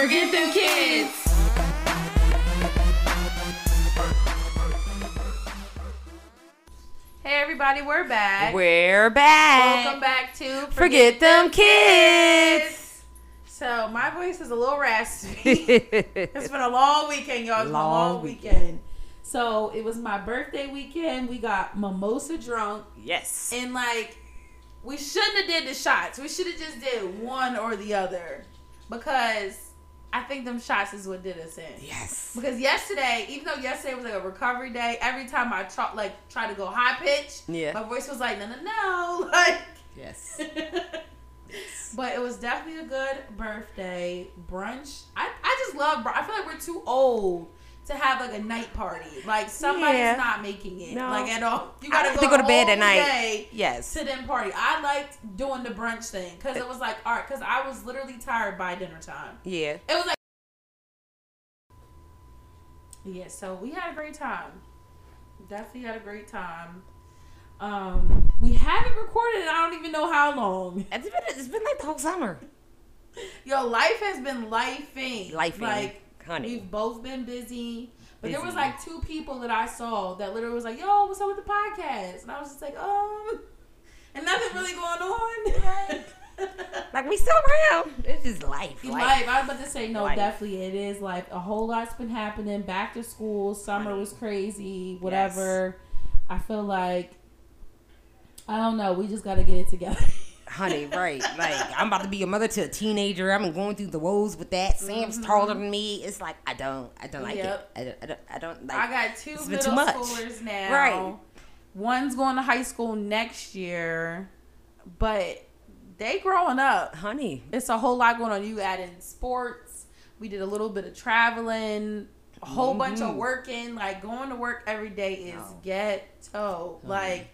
Forget them kids. Hey everybody, we're back. We're back. Welcome back to Forget, Forget them kids. So my voice is a little raspy. it's been a long weekend, y'all. It's been a long Long weekend. So it was my birthday weekend. We got mimosa drunk, yes. and like we shouldn't have did the shots. We should have just did one or the other because I think them shots is what did us in. Yes. Because yesterday, even though yesterday was like a recovery day, every time I try, like try to go high pitch, Yeah. my voice was like no no no like. Yes. but it was definitely a good birthday brunch. I, I just love. I feel like we're too old to have like a night party. Like somebody's Yeah. not making it No. like at all. You gotta go, to go to bed at night. Yes. to then party. I liked doing the brunch thing because it was like art. Because I was literally tired by dinner time. Yeah. It was like. Yeah, so we had a great time. Definitely had a great time. Um, we haven't recorded I don't even know how long. It's been it's been like the whole summer. Yo, life has been lifing. Lifing, Like honey. we've both been busy. But there was like two people that I saw that literally was like, "Yo, what's up with the podcast?" And I was just like, "Um," and nothing really going on. Like we still around. It's just life. Life. I was about to say no. Life. Definitely, it is like a whole lot's been happening. Back to school, summer was crazy. Whatever. I feel like I don't know. We just got to get it together. Honey, right. Like I'm about to be a mother to a teenager. I'm going through the woes with that. Sam's taller than me. It's like I don't I don't like Mm-hmm. Yep. it. I don't I don't, I don't like I got two middle too much. schoolers now. Right. One's going to high school next year, but they growing up. honey. It's a whole lot going on. You add in sports. We did a little bit of traveling, a whole bunch of Mhm. working. Like going to work every day is No. ghetto. Like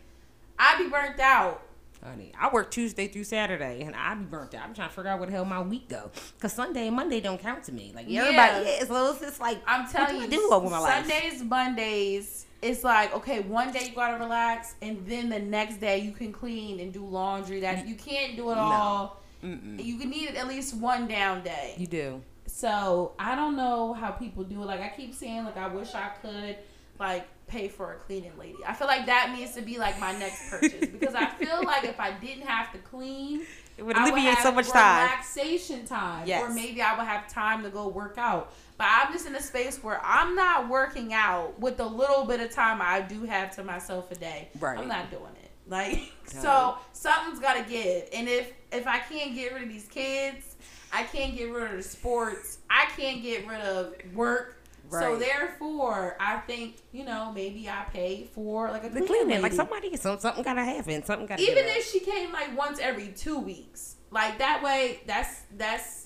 I'd be burnt out. Honey, I work Tuesday through Saturday, and I be burnt out. I'm trying to figure out where the hell my week go, cause Sunday and Monday don't count to me. Like Yeah. everybody, yeah. So it's just like I'm telling you, do over my life? Sundays, Mondays, it's like okay, one day you gotta relax, and then the next day you can clean and do laundry. That you can't do it No. all. Mm-mm. You can need at least one down day. You do. So I don't know how people do it. Like I keep saying, like I wish I could like pay for a cleaning lady. I feel like that needs to be like my next purchase because I feel like if I didn't have to clean, It would would alleviate have so much time. relaxation time, or maybe I would have time to go work out. But I'm just in a space where I'm not working out with the little bit of time I do have to myself a day. Right. I'm not doing it. Like so, something's got to give. And if if I can't get rid of these kids, I can't get rid of the sports. I can't get rid of work. So therefore, I think you know maybe I pay for like a The cleaning lady. like somebody, some, something gotta happen. Something gotta. Even if she came like once every two weeks, like that way, that's that's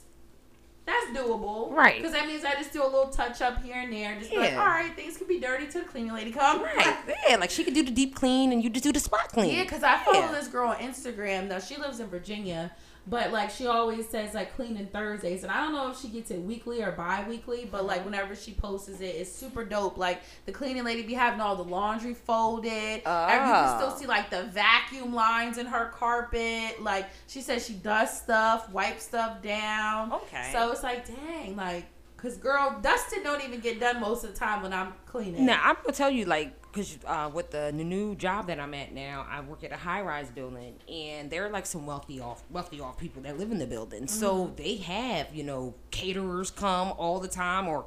that's doable, Right. Because that means I just do a little touch up here and there, just be like, all right, things could be dirty to the cleaning lady come. right, yeah, like she could do the deep clean, and you just do the spot clean. Yeah, because I follow Yeah. this girl on Instagram. Now she lives in Virginia, but like she always says like cleaning Thursdays, and I don't know if she gets it weekly or bi-weekly, but like mm-hmm. whenever she posts it, it's super dope. Like the cleaning lady be having all the laundry folded. Ah. and You can still see like the vacuum lines in her carpet. Like she says she does stuff, wipes stuff down. Okay. So it's like, dang, like. Cause girl, dusting don't even get done most of the time when I'm cleaning. Now I'm gonna tell you, like, cause uh, with the new job that I'm at now, I work at a high-rise building, and there are like some wealthy off, wealthy off people that live in the building. So they have, you know, caterers come all the time, or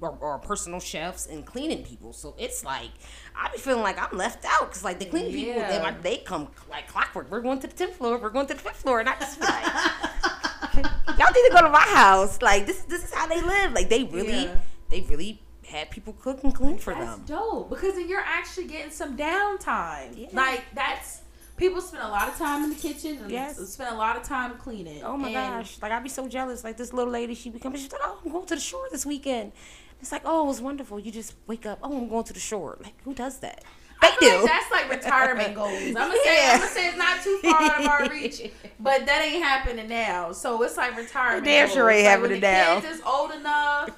or, or personal chefs and cleaning people. So it's like I be feeling like I'm left out, cause like the cleaning people, they, like, they come like clockwork. We're going to the tenth floor. We're going to the fifth floor, and I just like. Y'all need to go to my house. Like this, this is how they live. Like they really, Yeah. they really had people cook and clean for That's them. dope because then you're actually getting some downtime. Yeah. Like that's people spend a lot of time in the kitchen and Yes. spend a lot of time cleaning. Oh my gosh! Like I'd be so jealous. Like this little lady, she become. She's like, "Oh, I'm going to the shore this weekend." It's like, "Oh, it was wonderful." You just wake up. Oh, I'm going to the shore. Like who does that? I They do. Like that's like retirement goals. I'm gonna say Yeah. I'm gonna say it's not too far out of our reach, but that ain't happening now. So it's like retirement. Damn sure ain't like happening now. Kids is old enough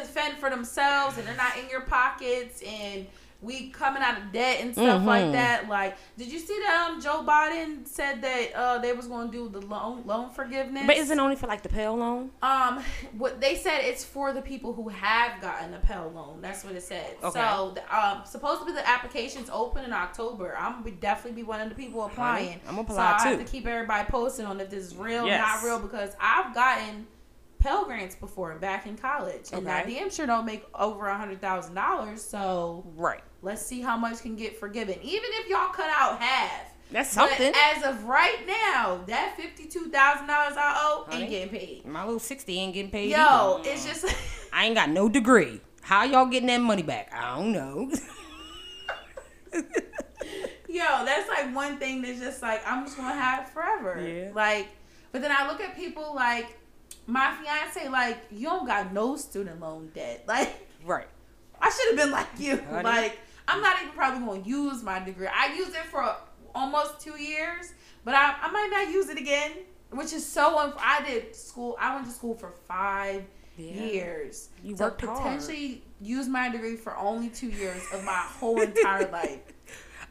to fend for themselves and they're not in your pockets and we coming out of debt and stuff like Mhm. that. Like, did you see that um Joe Biden said that uh they was going to do the loan loan forgiveness? But isn't only for like the Pell loan? Um, what they said it's for the people who have gotten a Pell loan. That's what it said. Okay. So, um, supposed to be the applications open in October. I'm gonna be, definitely be one of the people applying. I'm gonna so apply I have too. to keep everybody posted on if this is real, Yes. not real, because I've gotten Pell grants before back in college, and I Okay. damn sure don't make over a hundred thousand dollars. So Right. let's see how much can get forgiven, even if y'all cut out half. That's But something. as of right now, that fifty-two thousand dollars I owe Honey. ain't getting paid. My little sixty ain't getting paid. Yo, either. it's just I ain't got no degree. How y'all getting that money back? I don't know. yo, that's like one thing that's just like I'm just gonna have it forever. Yeah. Like, but then I look at people like my fiance, like you don't got no student loan debt. Like right. I should have been like you. Honey. Like I'm not even probably gonna use my degree. I used it for almost two years, but I, I might not use it again, which is so. Unf- I did school. I went to school for five Yeah. years. You to worked hard. potentially use my degree for only two years of my whole entire life.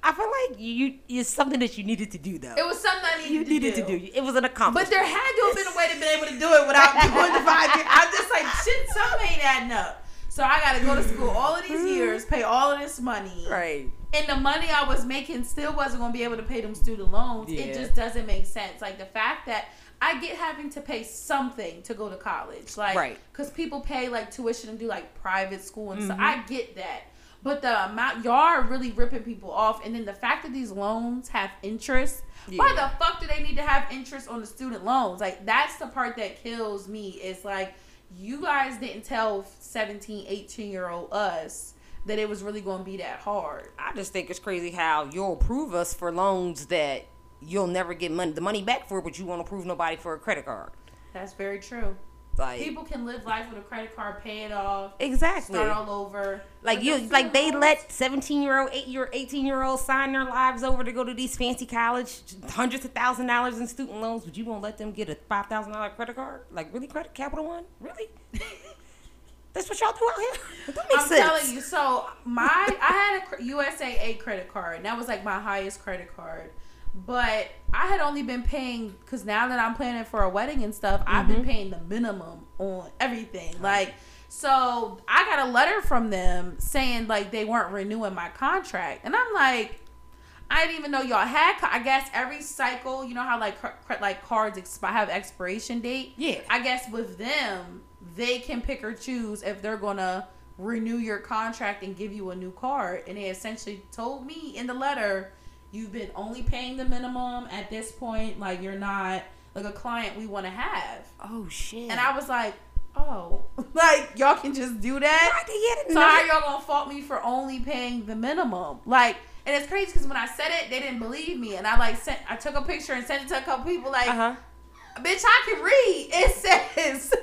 I feel like you it's something that you needed to do though. It was something I needed, you to, needed do. to do. It was an accomplishment. But there had to have been a way to be able to do it without doing the five years. I'm just like, shit, something ain't adding up. So I got to go to school all of these years, pay all of this money, right. and the money I was making still wasn't going to be able to pay them student loans. Yeah. It just doesn't make sense. Like the fact that I get having to pay something to go to college, like Right. because people pay like tuition and do like private school and stuff. Mhm. I get that. But the amount y'all are really ripping people off, and then the fact that these loans have interest. Why the fuck do they need to have interest on the student loans? Like that's the part that kills me. It's like you guys didn't tell 17, 18 year old us that it was really going to be that hard. I just think it's crazy how you'll approve us for loans that you'll never get money the money back for, but you won't approve nobody for a credit card. That's very true. Like People can live life with a credit card, pay it off, exactly. start all over. Like you, like they let seventeen year old, eight year, eighteen year olds sign their lives over to go to these fancy college, hundreds of thousand dollars in student loans, but you won't let them get a five thousand dollar credit card? Like really, credit Capital One? Really? That's what y'all do out here? That makes I'm sense. telling you. So my I had a USAA credit card, and that was like my highest credit card. But I had only been paying because now that I'm planning for a wedding and stuff, I've Mm-hmm. been paying the minimum on everything. Like, so I got a letter from them saying like they weren't renewing my contract, and I'm like. I didn't even know y'all had. I guess every cycle, you know how like cr- cr- like cards expi- have expiration date. Yeah. I guess with them, they can pick or choose if they're gonna renew your contract and give you a new card. And they essentially told me in the letter, you've been only paying the minimum at this point. Like you're not like a client we want to have. oh shit! And I was like, oh, like y'all can just do that. I did get it. So how y'all gonna fault me for only paying the minimum? Like, and it's crazy because when I said it, they didn't believe me, and I like sent, I took a picture and sent it to a couple people. Like, Uh huh. bitch, I can read. It says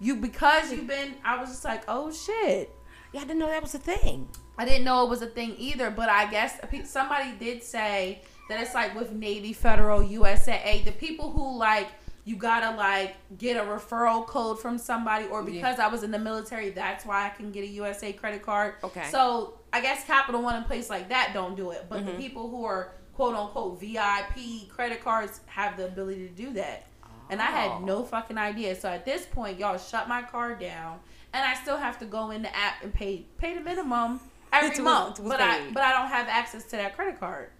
you because you've been. I was just like, oh shit. Yeah, I didn't know that was a thing. I didn't know it was a thing either, but I guess somebody did say that it's like with Navy Federal USAA, the people who like you gotta like get a referral code from somebody, or because I was in the military, that's why I can get a USA credit card. Okay. So I guess Capital One and place like that don't do it, but Mm-hmm. the people who are quote unquote VIP credit cards have the ability to do that. And I Oh. had no fucking idea. So at this point, y'all shut my card down, and I still have to go in the app and pay pay the minimum every was- month. was But I but I don't have access to that credit card.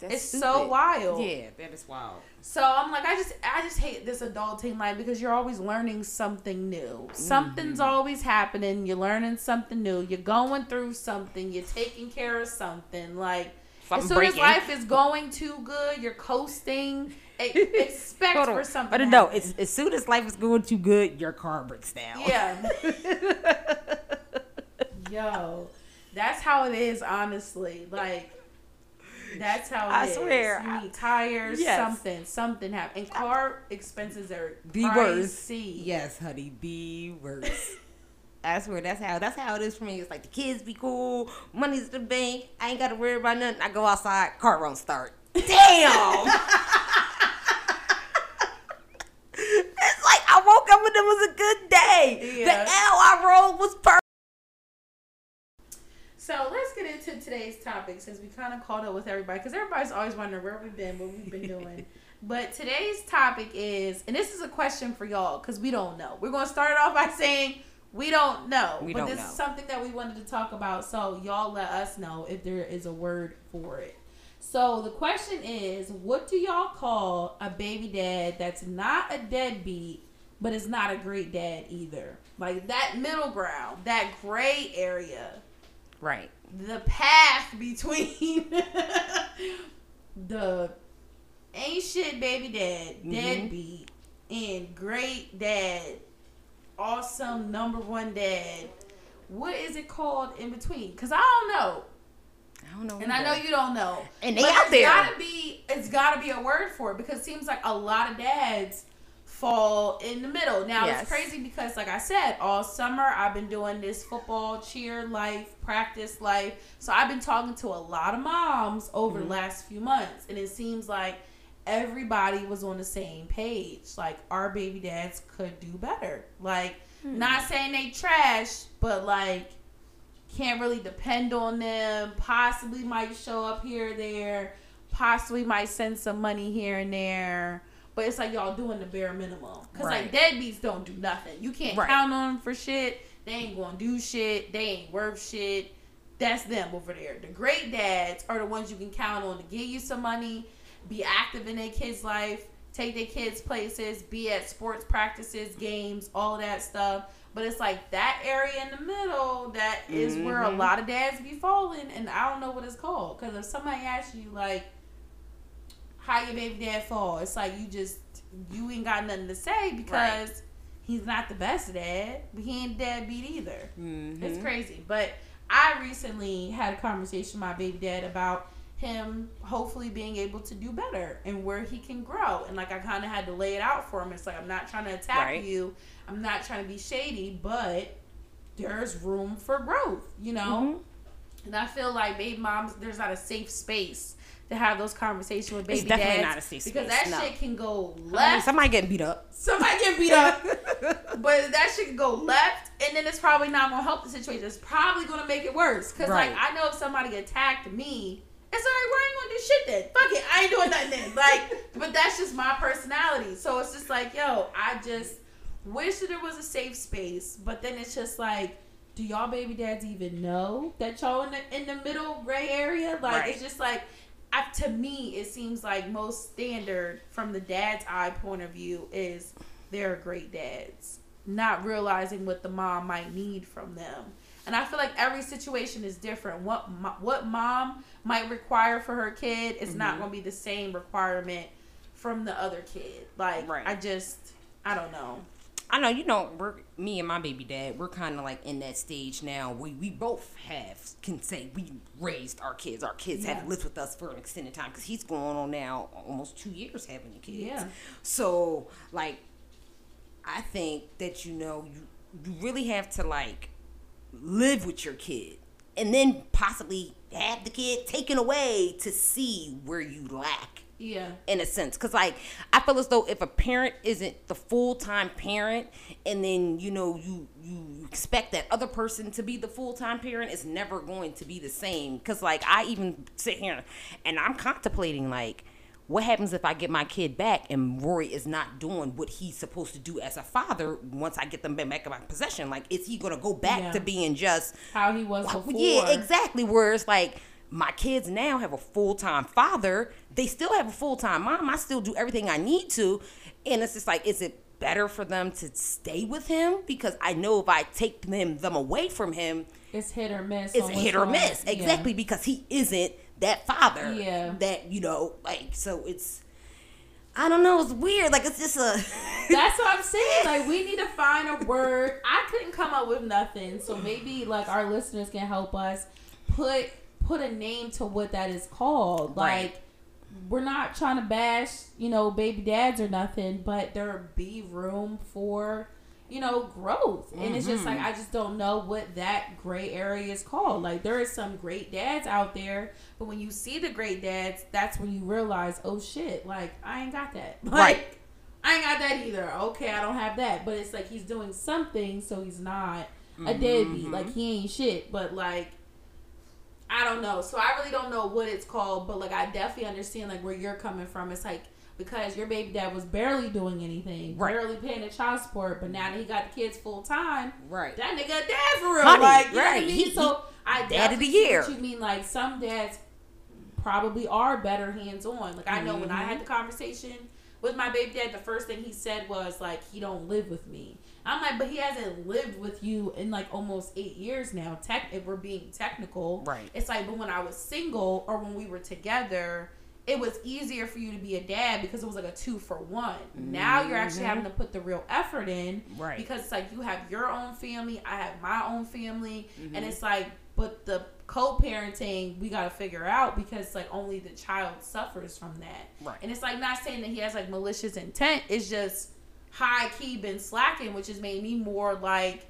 That's it's so wild. Yeah, that is wild. So I'm like, I just I just hate this adulting life because you're always learning something new. Something's Mm-hmm. always happening. You're learning something new. You're going through something. You're taking care of something. Like Something as soon breaking. as life is going too good, you're coasting. Expect for something. I don't know. It's, as soon as life is going too good, your car breaks down. Yeah. Yo, that's how it is, honestly. Like, that's how it I is. swear. You need tires, Yes. something, something happen. And car expenses are The worst. Yes, honey, the worst. I swear that's how that's how it is for me. It's like the kids be cool, money's the bank. I ain't gotta worry about nothing. I go outside, car won't start. Damn. it's like I woke up and it was a good day. Yeah. The L I rolled was perfect. So let's get into today's topic since we kind of caught up with everybody because everybody's always wondering where we've been, what we've been doing. but today's topic is, and this is a question for y'all because we don't know. We're going to start it off by saying we don't know, We but don't this know. is something that we wanted to talk about. So y'all let us know if there is a word for it. So the question is, what do y'all call a baby dad that's not a deadbeat, but is not a great dad either? Like that middle ground, that gray area Right. the path between the ain't shit baby dad, Mhm. deadbeat, and great dad, awesome number one dad. What is it called in between? Because I don't know, I don't know. and I know you don't know. And they but out it's there. gotta be it's gotta be a word for it because it seems like a lot of dads fall in the middle. Now Yes. it's crazy because like I said, all summer I've been doing this football cheer life, practice life. So I've been talking to a lot of moms over Mm-hmm. the last few months and it seems like everybody was on the same page. Like our baby dads could do better. Like Hmm. not saying they trash, but like can't really depend on them. Possibly might show up here or there. Possibly might send some money here and there. But it's like y'all doing the bare minimum. Cause like Right. deadbeats don't do nothing. You can't Right. count on them for shit. They ain't gonna do shit. They ain't worth shit. That's them over there. The great dads are the ones you can count on to give you some money, be active in their kids' life, take their kids places, be at sports practices, games, all that stuff. But it's like that area in the middle that is where a Mhm. lot of dads be falling, and I don't know what it's called. Because if somebody asks you like, "How your baby dad fall?" It's like you just you ain't got nothing to say because he's not the best dad, but he ain't deadbeat either. Mhm. It's crazy. But I recently had a conversation with my baby dad about him hopefully being able to do better and where he can grow. And like I kind of had to lay it out for him. It's like I'm not trying to attack Right. you. I'm not trying to be shady, but there's room for growth, you know? Mhm. And I feel like baby moms, there's not a safe space to have those conversations with baby It's definitely dads not a safe because space, that no. shit can go I mean, left somebody getting beat up. somebody get beat up, but that shit could go left, and then it's probably not gonna help the situation. It's probably gonna make it worse. Cause Right. like I know if somebody attacked me, it's alright. We ain't gonna do shit then. Fuck it, I ain't doing nothing then. Like, but that's just my personality. So it's just like, yo, I just wish that there was a safe space. But then it's just like. Do y'all baby dads even know that y'all in the in the middle gray area? Like Right. it's just like I, to me, it seems like most standard from the dad's eye point of view is they're great dads, not realizing what the mom might need from them. And I feel like every situation is different. What what mom might require for her kid is not Mhm. going to be the same requirement from the other kid. Like Right. I just I don't know. I know you know we're me and my baby dad. We're kind of like in that stage now. We we both have can say we raised our kids. Our kids Yeah. have lived with us for an extended time because he's going on now almost two years having the kids. Yeah. So like, I think that you know you you really have to like live with your kid and then possibly have the kid taken away to see where you lack Yeah. in a sense because like i feel as though if a parent isn't the full-time parent and then you know you you expect that other person to be the full-time parent it's never going to be the same because like i even sit here and i'm contemplating like what happens if I get my kid back and Rory is not doing what he's supposed to do as a father once I get them back in my possession? Like, is he gonna go back Yeah. to being just How he was well, before. Yeah, exactly. Whereas like my kids now have a full time father, they still have a full time mom. I still do everything I need to, and it's just like, is it better for them to stay with him because I know if I take them them away from him, It's hit or miss. it's on a what's hit or miss. yeah. Exactly because he isn't that father. Yeah. That you know, like so it's. I don't know. It's weird. Like it's just a. That's what I'm saying. Like we need to find a word. I couldn't come up with nothing, so maybe like our listeners can help us put put a name to what that is called. Like we're not trying to bash, you know, baby dads or nothing, but there be room for you know growth and it's just like Mm-hmm. i just don't know what that gray area is called like there is some great dads out there but when you see the great dads that's when you realize oh shit like i ain't got that like, Right. I ain't got that either. Okay, I don't have that. But it's like he's doing something, so he's not a Mm-hmm, deadbeat. Like he ain't shit. But like I don't know. So I really don't know what it's called, but like I definitely understand like where you're coming from. It's like because your baby dad was barely doing anything, Right. barely paying the child support, but now that he got the kids full time, Right. that nigga dad for real. Honey, like, you know what I right. mean? He- so I dad of the year. You mean like some dads probably are better hands on. Like I know when I Mm-hmm. had the conversation with my baby dad, the first thing he said was like he don't live with me. I'm like, but he hasn't lived with you in like almost eight years now. Tech, if we're being technical, Right. It's like, but when I was single or when we were together, it was easier for you to be a dad because it was like a two for one. Now you're actually having to put the real effort in, Mm-hmm. Right. Because it's like you have your own family, I have my own family, Mm-hmm. and it's like, but the co-parenting we got to figure out because like only the child suffers from that, Right. And it's like not saying that he has like malicious intent. It's just high key been slacking, which has made me more like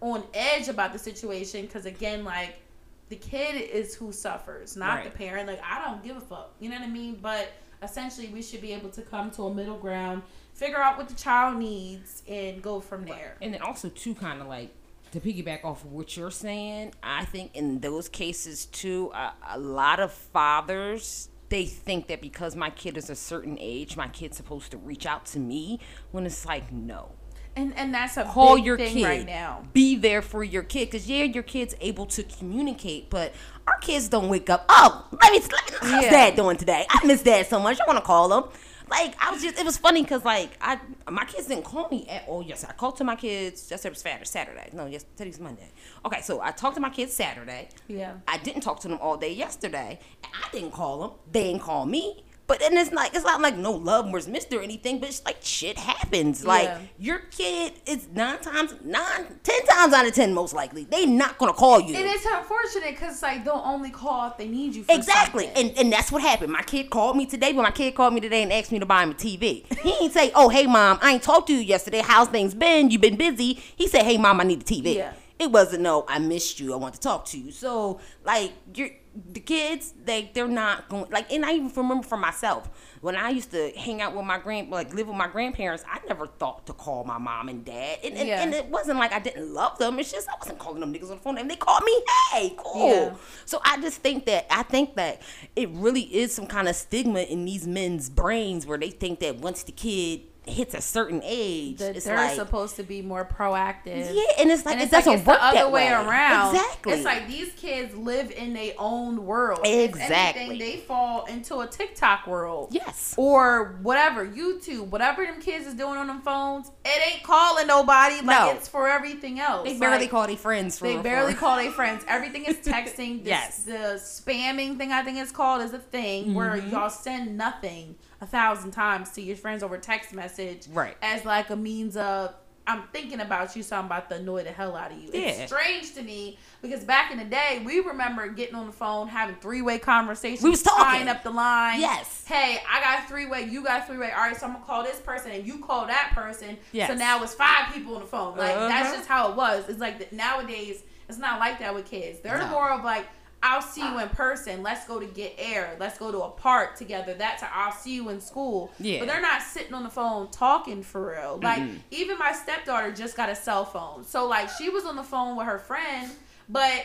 on edge about the situation because again, like the kid is who suffers, not the parent. Like I don't give a fuck, you know what I mean? But essentially, we should be able to come to a middle ground, figure out what the child needs, and go from there. And then also too, kind of like to piggyback off of what you're saying, I think in those cases too, a, a lot of fathers they think that because my kid is a certain age, my kid's supposed to reach out to me when it's like no. And and that's a Call big your thing kid right now. Be there for your kid, cause yeah, your kid's able to communicate, but our kids don't wake up. Oh, let me. Let me how's Yeah. dad doing today? I miss dad so much. I want to call him. Like I was just, it was funny because like I, my kids didn't call me at all. Yes, I called to my kids. Yesterday was Saturday. Saturday. No, yes, today's Monday. Okay, so I talked to my kids Saturday. Yeah. I didn't talk to them all day yesterday. I didn't call them. They didn't call me. But then it's like it's not like no love was missed or anything. But it's like shit happens. Like Yeah. your kid is nine times, nine, ten times out of ten, most likely they not gonna call you. And it's unfortunate because like they'll only call if they need you. For Exactly, something. and and that's what happened. My kid called me today, but my kid called me today and asked me to buy him a TV. He ain't say, "Oh, hey mom, I ain't talked to you yesterday. How's things been? You been busy?" He said, "Hey mom, I need a TV." Yeah. It wasn't no, I missed you. I want to talk to you. So like you're the kids, they they're not going like. And I even remember for myself when I used to hang out with my grand like live with my grandparents. I never thought to call my mom and dad, and and, Yeah. and it wasn't like I didn't love them. It's just I wasn't calling them niggas on the phone, and they called me. Hey, cool. Yeah. So I just think that I think that it really is some kind of stigma in these men's brains where they think that once the kid hits a certain age, that it's they're like supposed to be more proactive. yeah, and it's like and it it's like doesn't it's the other that way, around. Exactly. It's like these kids live in their own world. Exactly. Anything, they fall into a TikTok world. yes. Or whatever, YouTube, whatever them kids is doing on them phones, it ain't calling nobody. Like No. it's for everything else. They barely Like, call their friends. For They barely call their friends. Everything is texting. This, Yes. The spamming thing, I think it's called, is a thing where Mm-hmm. y'all send nothing a thousand times to your friends over text message. Right. As like a means of, I'm thinking about you, so I'm about to annoy the hell out of you. Yeah. It's strange to me because back in the day, we remember getting on the phone, having three way conversations. We was talking. Tying up the line. Yes. Hey, I got three way, you got three way. All right, so I'm to call this person and you call that person. Yes. So now it's five people on the phone. Like, that's Uh-huh. just how it was. It's like the, nowadays, it's not like that with kids. They're No. more of like, I'll see you in person. Let's go to get air. Let's go to a park together. That's a, I'll see you in school. Yeah. But they're not sitting on the phone talking for real. Like even my stepdaughter just got a cell phone. So like she was on the phone with her friend, but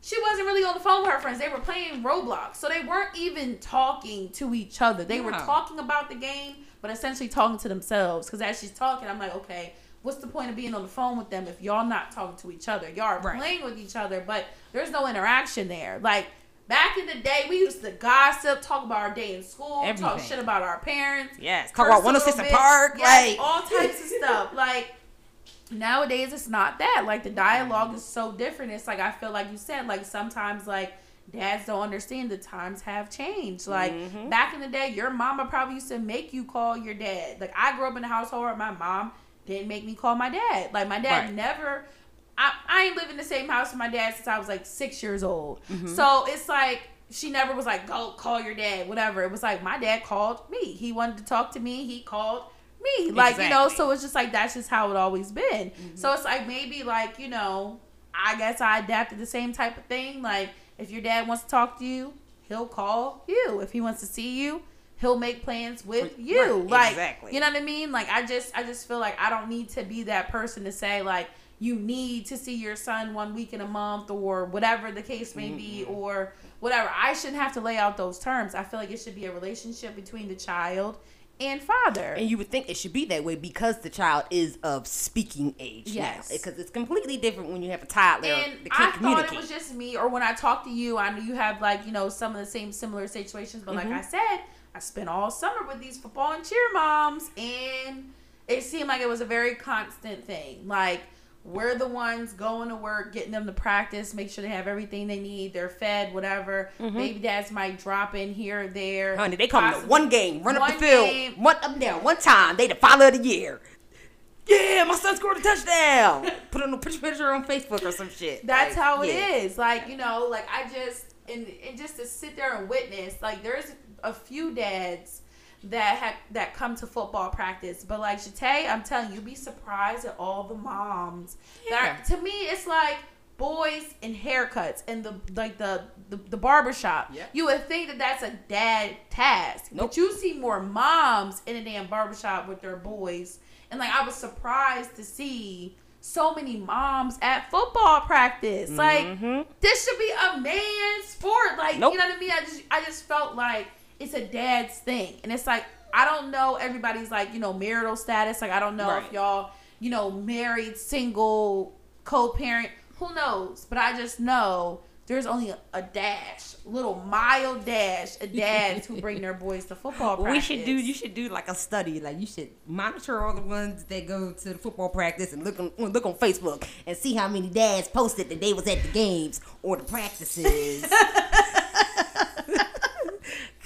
she wasn't really on the phone with her friends. They were playing Roblox. So they weren't even talking to each other. They were talking about the game, but essentially talking to themselves. Because as she's talking, I'm like, okay, what's the point of being on the phone with them if y'all not talking to each other? Y'all are Right. playing with each other, but there's no interaction there. Like back in the day, we used to gossip, talk about our day in school, talk shit about our parents. Yes. Talk about 106 little in. Park. Yes, like all types of stuff. Like nowadays, it's not that. Like the dialogue is so different. It's like I feel like you said. Like sometimes, like dads don't understand the times have changed. Like Mm-hmm. back in the day, your mama probably used to make you call your dad. Like I grew up in a household where my mom didn't make me call my dad. Like my dad Right. never. I, I ain't lived in the same house with my dad since I was like six years old. Mm-hmm. So it's like she never was like, go call your dad, whatever. It was like my dad called me. He wanted to talk to me. He called me. Like, you know, so it's just like that's just how it always been. So it's like maybe like, you know, I guess I adapted the same type of thing. Like if your dad wants to talk to you, he'll call you. If he wants to see you, he'll make plans with you. right, like exactly. you know what I mean? Like I just I just feel like I don't need to be that person to say like you need to see your son one week in a month or whatever the case may be or whatever. I shouldn't have to lay out those terms. I feel like it should be a relationship between the child and father. And you would think it should be that way because the child is of speaking age. Yes. Because it's completely different when you have a toddler and I thought it was just me, or when I talked to you, I knew you have like you know some of the same similar situations. But Mm-hmm. like I said, I spent all summer with these football and cheer moms, and it seemed like it was a very constant thing. Like we're the ones going to work, getting them to practice, make sure they have everything they need, they're fed, whatever. Baby dads might drop in here or there. Mm-hmm. Honey, they come to one game, run up the field, game. one up down, one time. They the father of the year. Yeah, my son scored a touchdown. Put on a picture picture on Facebook or some shit. That's Like, how it yeah. is. Like, you know, like I just and, and just to sit there and witness, like there's a few dads that have that come to football practice. But like Shatay, I'm telling you, be surprised at all the moms. That to me it's like boys and haircuts and the like the the, the barber shop. Yep. You would think that that's a dad task. Nope. But you see more moms in a damn barbershop with their boys. And like I was surprised to see so many moms at football practice. Like Mhm. this should be a man's sport. Like Nope. you know what I mean? I just I just felt like it's a dad's thing. And it's like I don't know everybody's like, you know, marital status. Like I don't know Right. if y'all, you know, married, single, co-parent, who knows? But I just know there's only a, a dash, little mild dash, of dads who bring their boys to football practice. we should do. You should do like a study. Like you should monitor all the ones that go to the football practice and look on look on Facebook and see how many dads posted that they was at the games or the practices.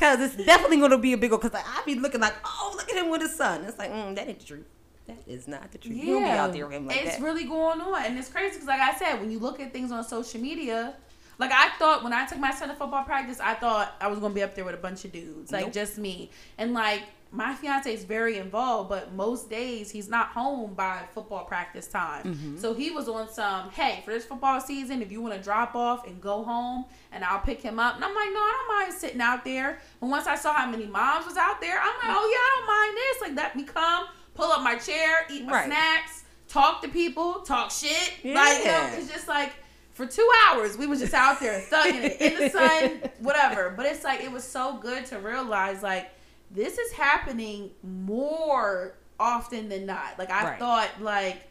Cause it's definitely gonna be a big one. Cause like, I be looking like, oh, look at him with his son. It's like, mm, that ain't the truth. That is not the truth. You don't be out there with him like it's that. really going on, and it's crazy because, like I said, when you look at things on social media, like I thought when I took my son to football practice, I thought I was gonna be up there with a bunch of dudes, like Nope. just me, and like my fiance is very involved, but most days he's not home by football practice time. Mm-hmm. So he was on some, hey, for this football season, if you want to drop off and go home, and I'll pick him up. And I'm like, no, I don't mind sitting out there. And once I saw how many moms was out there, I'm like, oh yeah, I don't mind this. Like let me come, pull up my chair, eat my Right. snacks, talk to people, talk shit. Like you know, Yeah. it's just like for two hours we was just out there thugging it in the sun, whatever. But it's like it was so good to realize like this is happening more often than not. Like I Right. thought like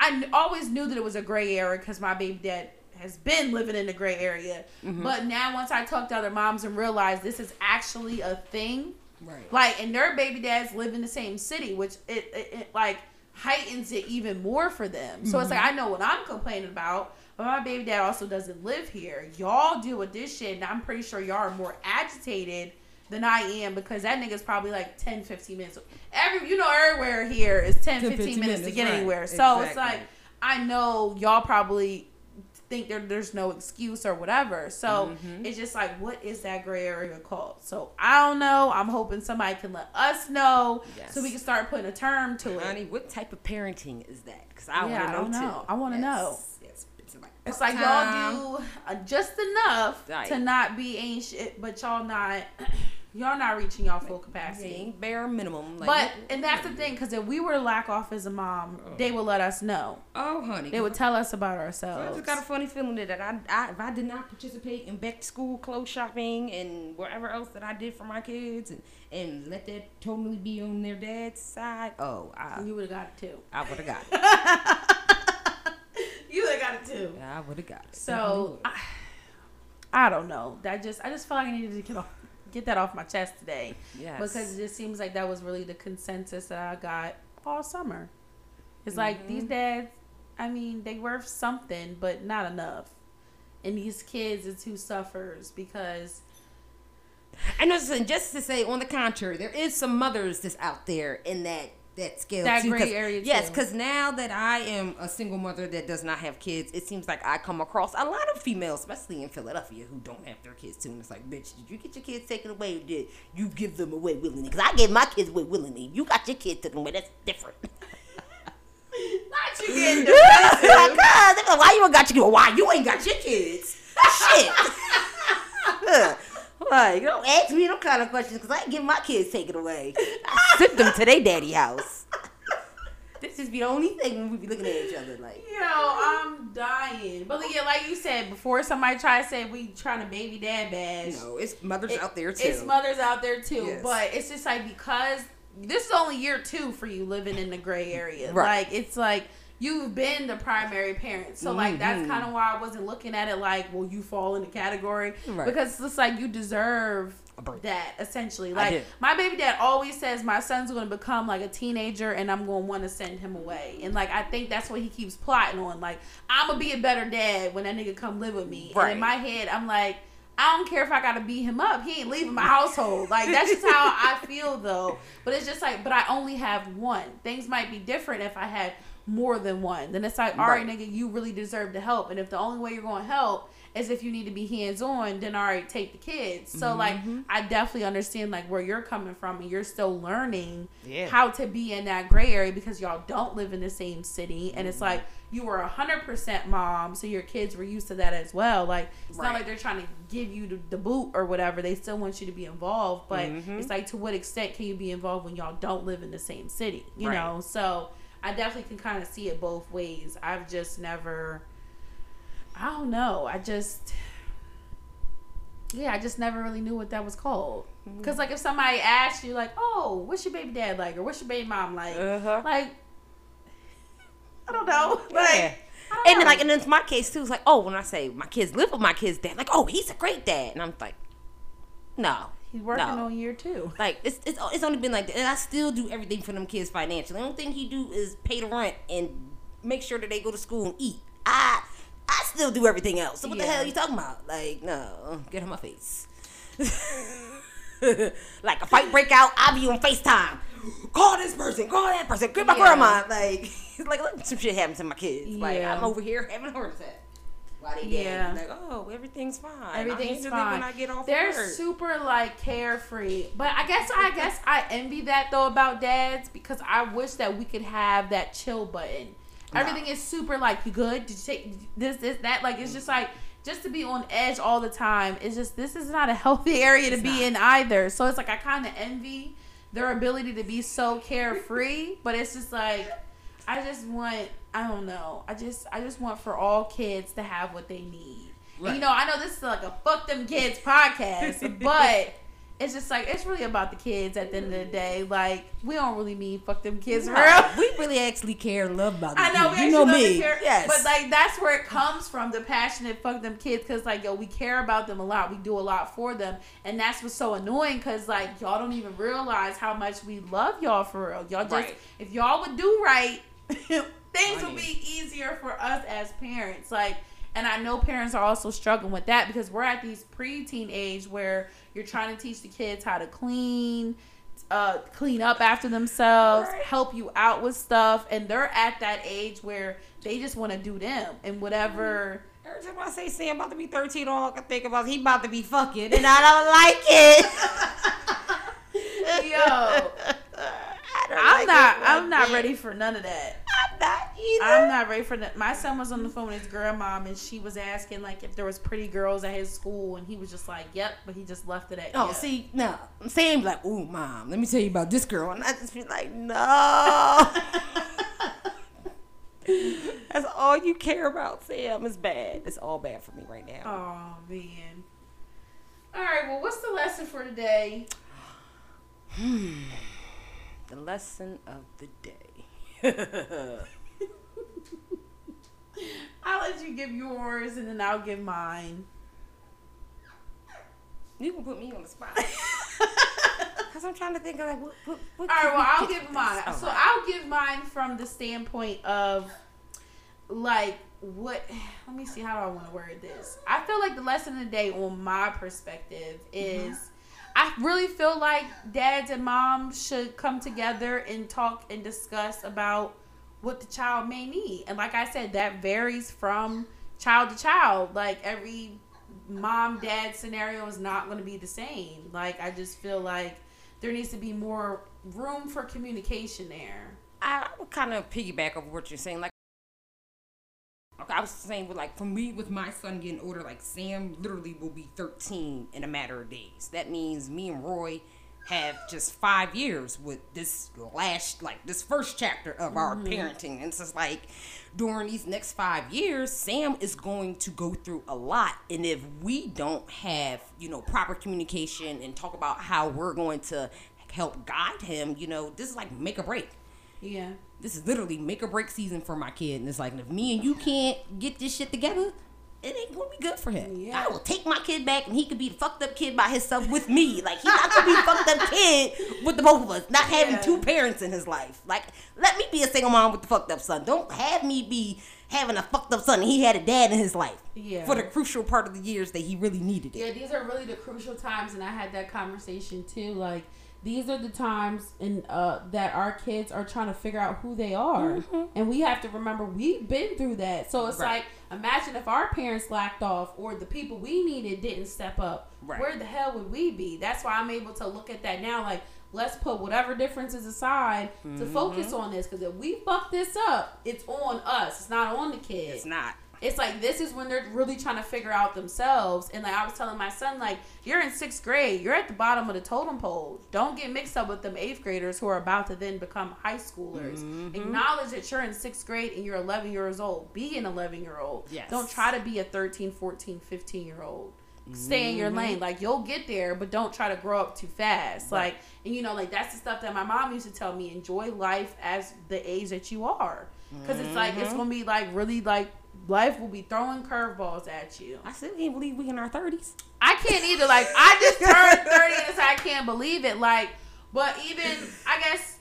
I always knew that it was a gray area because my baby dad has been living in the gray area. Mm-hmm. But now once I talk to other moms and realize this is actually a thing, Right. like and their baby dads live in the same city, which it, it, it like heightens it even more for them. So it's like I know what I'm complaining about, but my baby dad also doesn't live here. Y'all deal with this shit, and I'm pretty sure y'all are more agitated than I am because that nigga's probably like 10, 15 minutes. Every you know everywhere here is 10, 15, 15 minutes, to get right. anywhere. So it's like I know y'all probably think there, there's no excuse or whatever. So Mm-hmm. it's just like, what is that gray area called? So I don't know. I'm hoping somebody can let us know so we can start putting a term to it. Honey, what type of parenting is that? Because I Yeah, want to don't know, know. too. I wanna Yes, know. It's like, part-time. y'all do uh, just enough to not be ain't shit, but y'all not y'all not reaching y'all full capacity. ain't bare minimum. Like, But and that's the thing, because if we were to lack off as a mom, they would let us know. oh, honey, They would tell us about ourselves. I just got a funny feeling that I, I, if I did not participate in back to school clothes shopping and whatever else that I did for my kids and, and let that totally be on their dad's side, oh, I, You would have got it too. I would have got it. You would have got it too. Yeah, I would have got it. So I, I don't know. That just I just felt like I needed to get off get that off my chest today yes. because it just seems like that was really the consensus that I got all summer. It's like Mm-hmm. these dads, I mean, they worth something, but not enough. And these kids is who suffers because I know, so just to say, on the contrary, there is some mothers that's out there in that that scale That too. gray area, Yes, because now that I am a single mother that does not have kids, it seems like I come across a lot of females, especially in Philadelphia, who don't have their kids too. And it's like, bitch, did you get your kids taken away? Or did you give them away willingly? Because I gave my kids away willingly. You got your kids taken away. That's different. not you getting be like, why you ain't got your kids? Why you ain't got your kids? Shit. like, don't ask me no kind of questions because I ain't getting my kids taken away. I sent them to their daddy house. this is be the only thing when we be looking at each other like. Yo, I'm dying. But yeah, like you said before, somebody try to say we trying to baby dad bash. No, it's mothers It- out there too. It's mothers out there too, Yes. but it's just like because this is only year two for you living in the gray area. Right. Like it's like you've been the primary parent, so like that's Mhm. kind of why I wasn't looking at it like, well, you fall in the category Right. because it's like you deserve that essentially. Like my baby dad always says my son's going to become like a teenager and I'm going to want to send him away. And like I think that's what he keeps plotting on. Like I'm gonna be a better dad when that nigga come live with me. And Right. in my head, I'm like. I don't care if I gotta beat him up. He ain't leaving my household. Like that's just how I feel though. But it's just like, but I only have one. Things might be different if I had more than one. Then it's like, all right, Right. nigga, you really deserve the help. And if the only way you're gonna help is if you need to be hands on, then all right, take the kids. So like, Mhm. I definitely understand like where you're coming from, and you're still learning Yeah. how to be in that gray area because y'all don't live in the same city, and Mm-hmm. it's like you were a hundred percent mom, so your kids were used to that as well. Like it's not like they're trying to give you the, the boot or whatever. They still want you to be involved, but Mhm. it's like to what extent can you be involved when y'all don't live in the same city? You Right. know, so I definitely can kind of see it both ways. I've just never. I don't know. I just. Yeah, I just never really knew what that was called. Mm-hmm. Cause like if somebody asked you like, "Oh, what's your baby dad like?" or "What's your baby mom like?" Uh-huh. Like, I don't know. Yeah. Like, don't And then, know. like, and then it's my case too. It's like, oh, when I say my kids live with my kids' dad, like, oh, he's a great dad, and I'm like, no, he's working no. on year two. Like it's, it's it's only been like that, and I still do everything for them kids financially. The only thing he do is pay the rent and make sure that they go to school and eat. I I still do everything else. So what the hell are you talking about? Like no, get on my face. like a fight break out, I'll be on Facetime. Call this person, call that person, get my Yeah. grandma. Like like some shit happened to my kids. Like I'm over here having a heart attack. Why they Yeah. dead? Like oh everything's fine. Everything's fine. when I get off They're work. super like carefree, but I guess I guess I envy that though about dads because I wish that we could have that chill button. No. Everything is super like you good. Did you take this this that? Like it's just like just to be on edge all the time. It's just this is not a healthy area to It's be not. in either. So it's like I kind of envy their ability to be so carefree, but it's just like I just want I don't know. I just I just want for all kids to have what they need. And, you know, I know this is like a fuck them kids podcast, but it's just like it's really about the kids at the end of the day. Like we don't really mean fuck them kids for real. We really actually care and love about Them I know, we you know love me. care, yes, but like that's where it comes from. The passionate fuck them kids, because like yo, we care about them a lot. We do a lot for them, and that's what's so annoying. Because like y'all don't even realize how much we love y'all for real. Y'all just Right. if y'all would do right, things would be easier for us as parents. Like. And I know parents are also struggling with that because we're at these preteen age where you're trying to teach the kids how to clean, uh, clean up after themselves, Right. help you out with stuff, and they're at that age where they just want to do them and whatever. Every time I say Sam about to be 13, all I can think about is he about to be fucking, and I don't like it. Yo, I'm like not. I'm not ready for none of that. I'm not either. I'm not ready for that. My son was on the phone with his grandmom, and she was asking like if there was pretty girls at his school, and he was just like, "Yep," but he just left it at. Oh, yep. see, no. Sam be like, ooh, mom, let me tell you about this girl. And I just be like, no. That's all you care about, Sam. It's bad. It's all bad for me right now. Oh man. All right. Well, what's the lesson for today? Hmm. The lesson of the day. I'll let you give yours, and then I'll give mine. you can put me on the spot. Because I'm trying to think of like, what, what, what All right, well, I'll give mine. this? So All right. I'll give mine from the standpoint of like what let me see how do I want to word this. I feel like the lesson of the day on my perspective Mm-hmm. I really feel like dads and moms should come together and talk and discuss about what the child may need. And like I said, that varies from child to child. Like every mom dad scenario is not going to be the same. Like I just feel like there needs to be more room for communication there. I would kind of piggyback over what you're saying. Like, I was saying, with like for me, with my son getting older, like Sam literally will be 13 in a matter of days. That means me and Roy have just five years with this last, like this first chapter of our Mm-hmm. parenting. And it's just like during these next five years, Sam is going to go through a lot. And if we don't have, you know, proper communication and talk about how we're going to help guide him, you know, this is like make or break. Yeah. This is literally make or break season for my kid. And it's like, if me and you can't get this shit together, it ain't gonna be good for him. Yeah. I will take my kid back and he could be the fucked up kid by himself with me. Like he's not gonna be a fucked up kid with the both of us. Not having Yeah. two parents in his life. Like let me be a single mom with the fucked up son. Don't have me be having a fucked up son and he had a dad in his life. Yeah. For the crucial part of the years that he really needed it. Yeah, these are really the crucial times, and I had that conversation too. Like, these are the times in uh, that our kids are trying to figure out who they are, and we have to remember we've been through that. So it's Right. like, imagine if our parents lacked off, or the people we needed didn't step up. Right. Where the hell would we be? That's why I'm able to look at that now. Like, let's put whatever differences aside to focus on this, because if we fuck this up, it's on us. It's not on the kids It's not. It's like this is when they're really trying to figure out themselves. And like I was telling my son, like you're in sixth grade, you're at the bottom of the totem pole. Don't get mixed up with them eighth graders who are about to then become high schoolers. Mm-hmm. Acknowledge that you're in sixth grade and you're 11 years old. Be an 11 year old. Yes. Don't try to be a 13, 14, 15 year old. Stay in your Mm-hmm. lane. Like you'll get there, but don't try to grow up too fast. Right. Like and you know, like that's the stuff that my mom used to tell me. Enjoy life as the age that you are, because it's like Mm-hmm. it's gonna be like really like life will be throwing curveballs at you. I still can't believe we in our thirties. I can't either. Like I just turned thirty, and so I can't believe it. Like, but even I guess,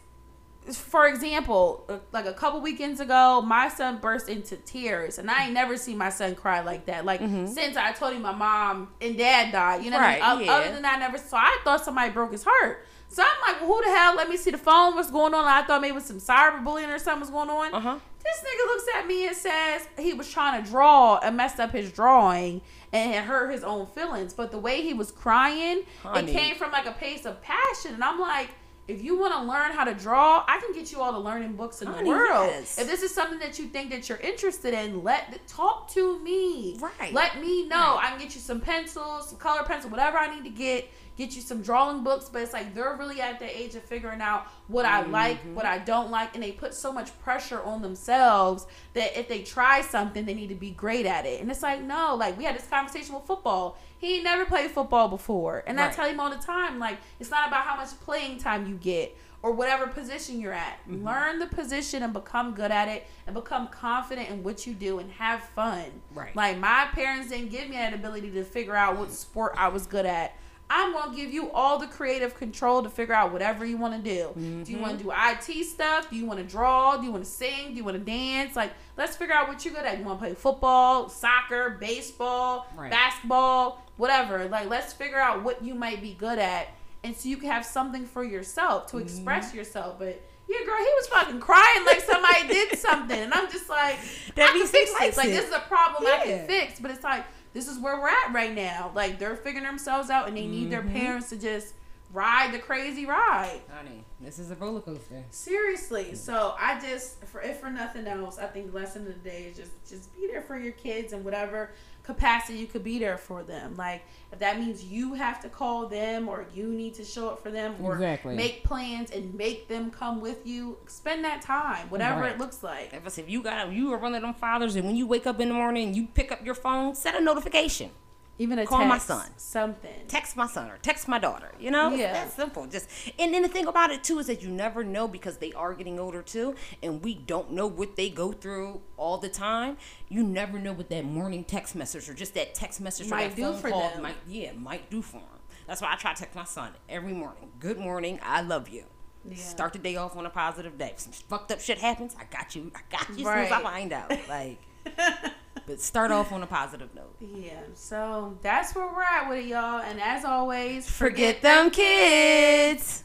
for example, uh, like a couple weekends ago, my son burst into tears, and I ain't never seen my son cry like that. Like since I told him my mom and dad died, you know. what I mean? Mm-hmm. Right, O- yeah. Other than that, I never saw. I thought somebody broke his heart. So I'm like, well, who the hell? Let me see the phone. What's going on? I thought maybe some cyberbullying or something was going on. Uh huh. This nigga looks at me and says he was trying to draw and messed up his drawing and it hurt his own feelings. But the way he was crying, Honey. it came from like a place of passion. And I'm like, if you want to learn how to draw, I can get you all the learning books in Honey, the world. yes. If this is something that you think that you're interested in, let talk to me. Right. Let me know. Right. I can get you some pencils, some color pencil, whatever I need to get. Get you some drawing books, but it's like they're really at the age of figuring out what I like, Mm-hmm. what I don't like, and they put so much pressure on themselves that if they try something, they need to be great at it. And it's like, no, like we had this conversation with football. He never played football before. And I tell him all the time, like, it's not about how much playing time you get or whatever position you're at. Mm-hmm. Learn the position and become good at it and become confident in what you do and have fun. Right. Like my parents didn't give me that ability to figure out what sport I was good at. I'm gonna give you all the creative control to figure out whatever you want to do. Do you want to mm-hmm. do IT stuff? Do you want to draw? Do you want to sing? Do you want to dance? Like, let's figure out what you're good at. You want to play football, soccer, baseball, Right. basketball, whatever. Like, let's figure out what you might be good at, and so you can have something for yourself to mm-hmm. express yourself. But yeah, girl, he was fucking crying like somebody did something, and I'm just like, That I can fix this. Like, this is a problem I can fix, but it's like this is where we're at right now. Like they're figuring themselves out, and they need their Mm-hmm. parents to just ride the crazy ride. Honey, this is a roller coaster. Seriously. So I just, for if for nothing else, I think the lesson of the day is just just be there for your kids and whatever capacity you could be there for them. Like if that means you have to call them or you need to show up for them or Exactly. make plans and make them come with you, spend that time, whatever Right. it looks like. If, if you got you are one of them fathers, and when you wake up in the morning, you pick up your phone, set a notification. Even a Call my son. something. text my son or text my daughter. You know, It's Yeah. that simple. Just and then the thing about it too is that you never know because they are getting older too, and we don't know what they go through all the time. You never know what that morning text message or just that text message or Might that do phone for call them. might yeah might do for them. That's why I try to text my son every morning. Good morning, I love you. Yeah. Start the day off on a positive day. If some fucked up shit happens, I got you. I got you as soon as I find out. Like, but start off on a positive note. Yeah, so that's where we're at with it, y'all. And as always, Forget them kids.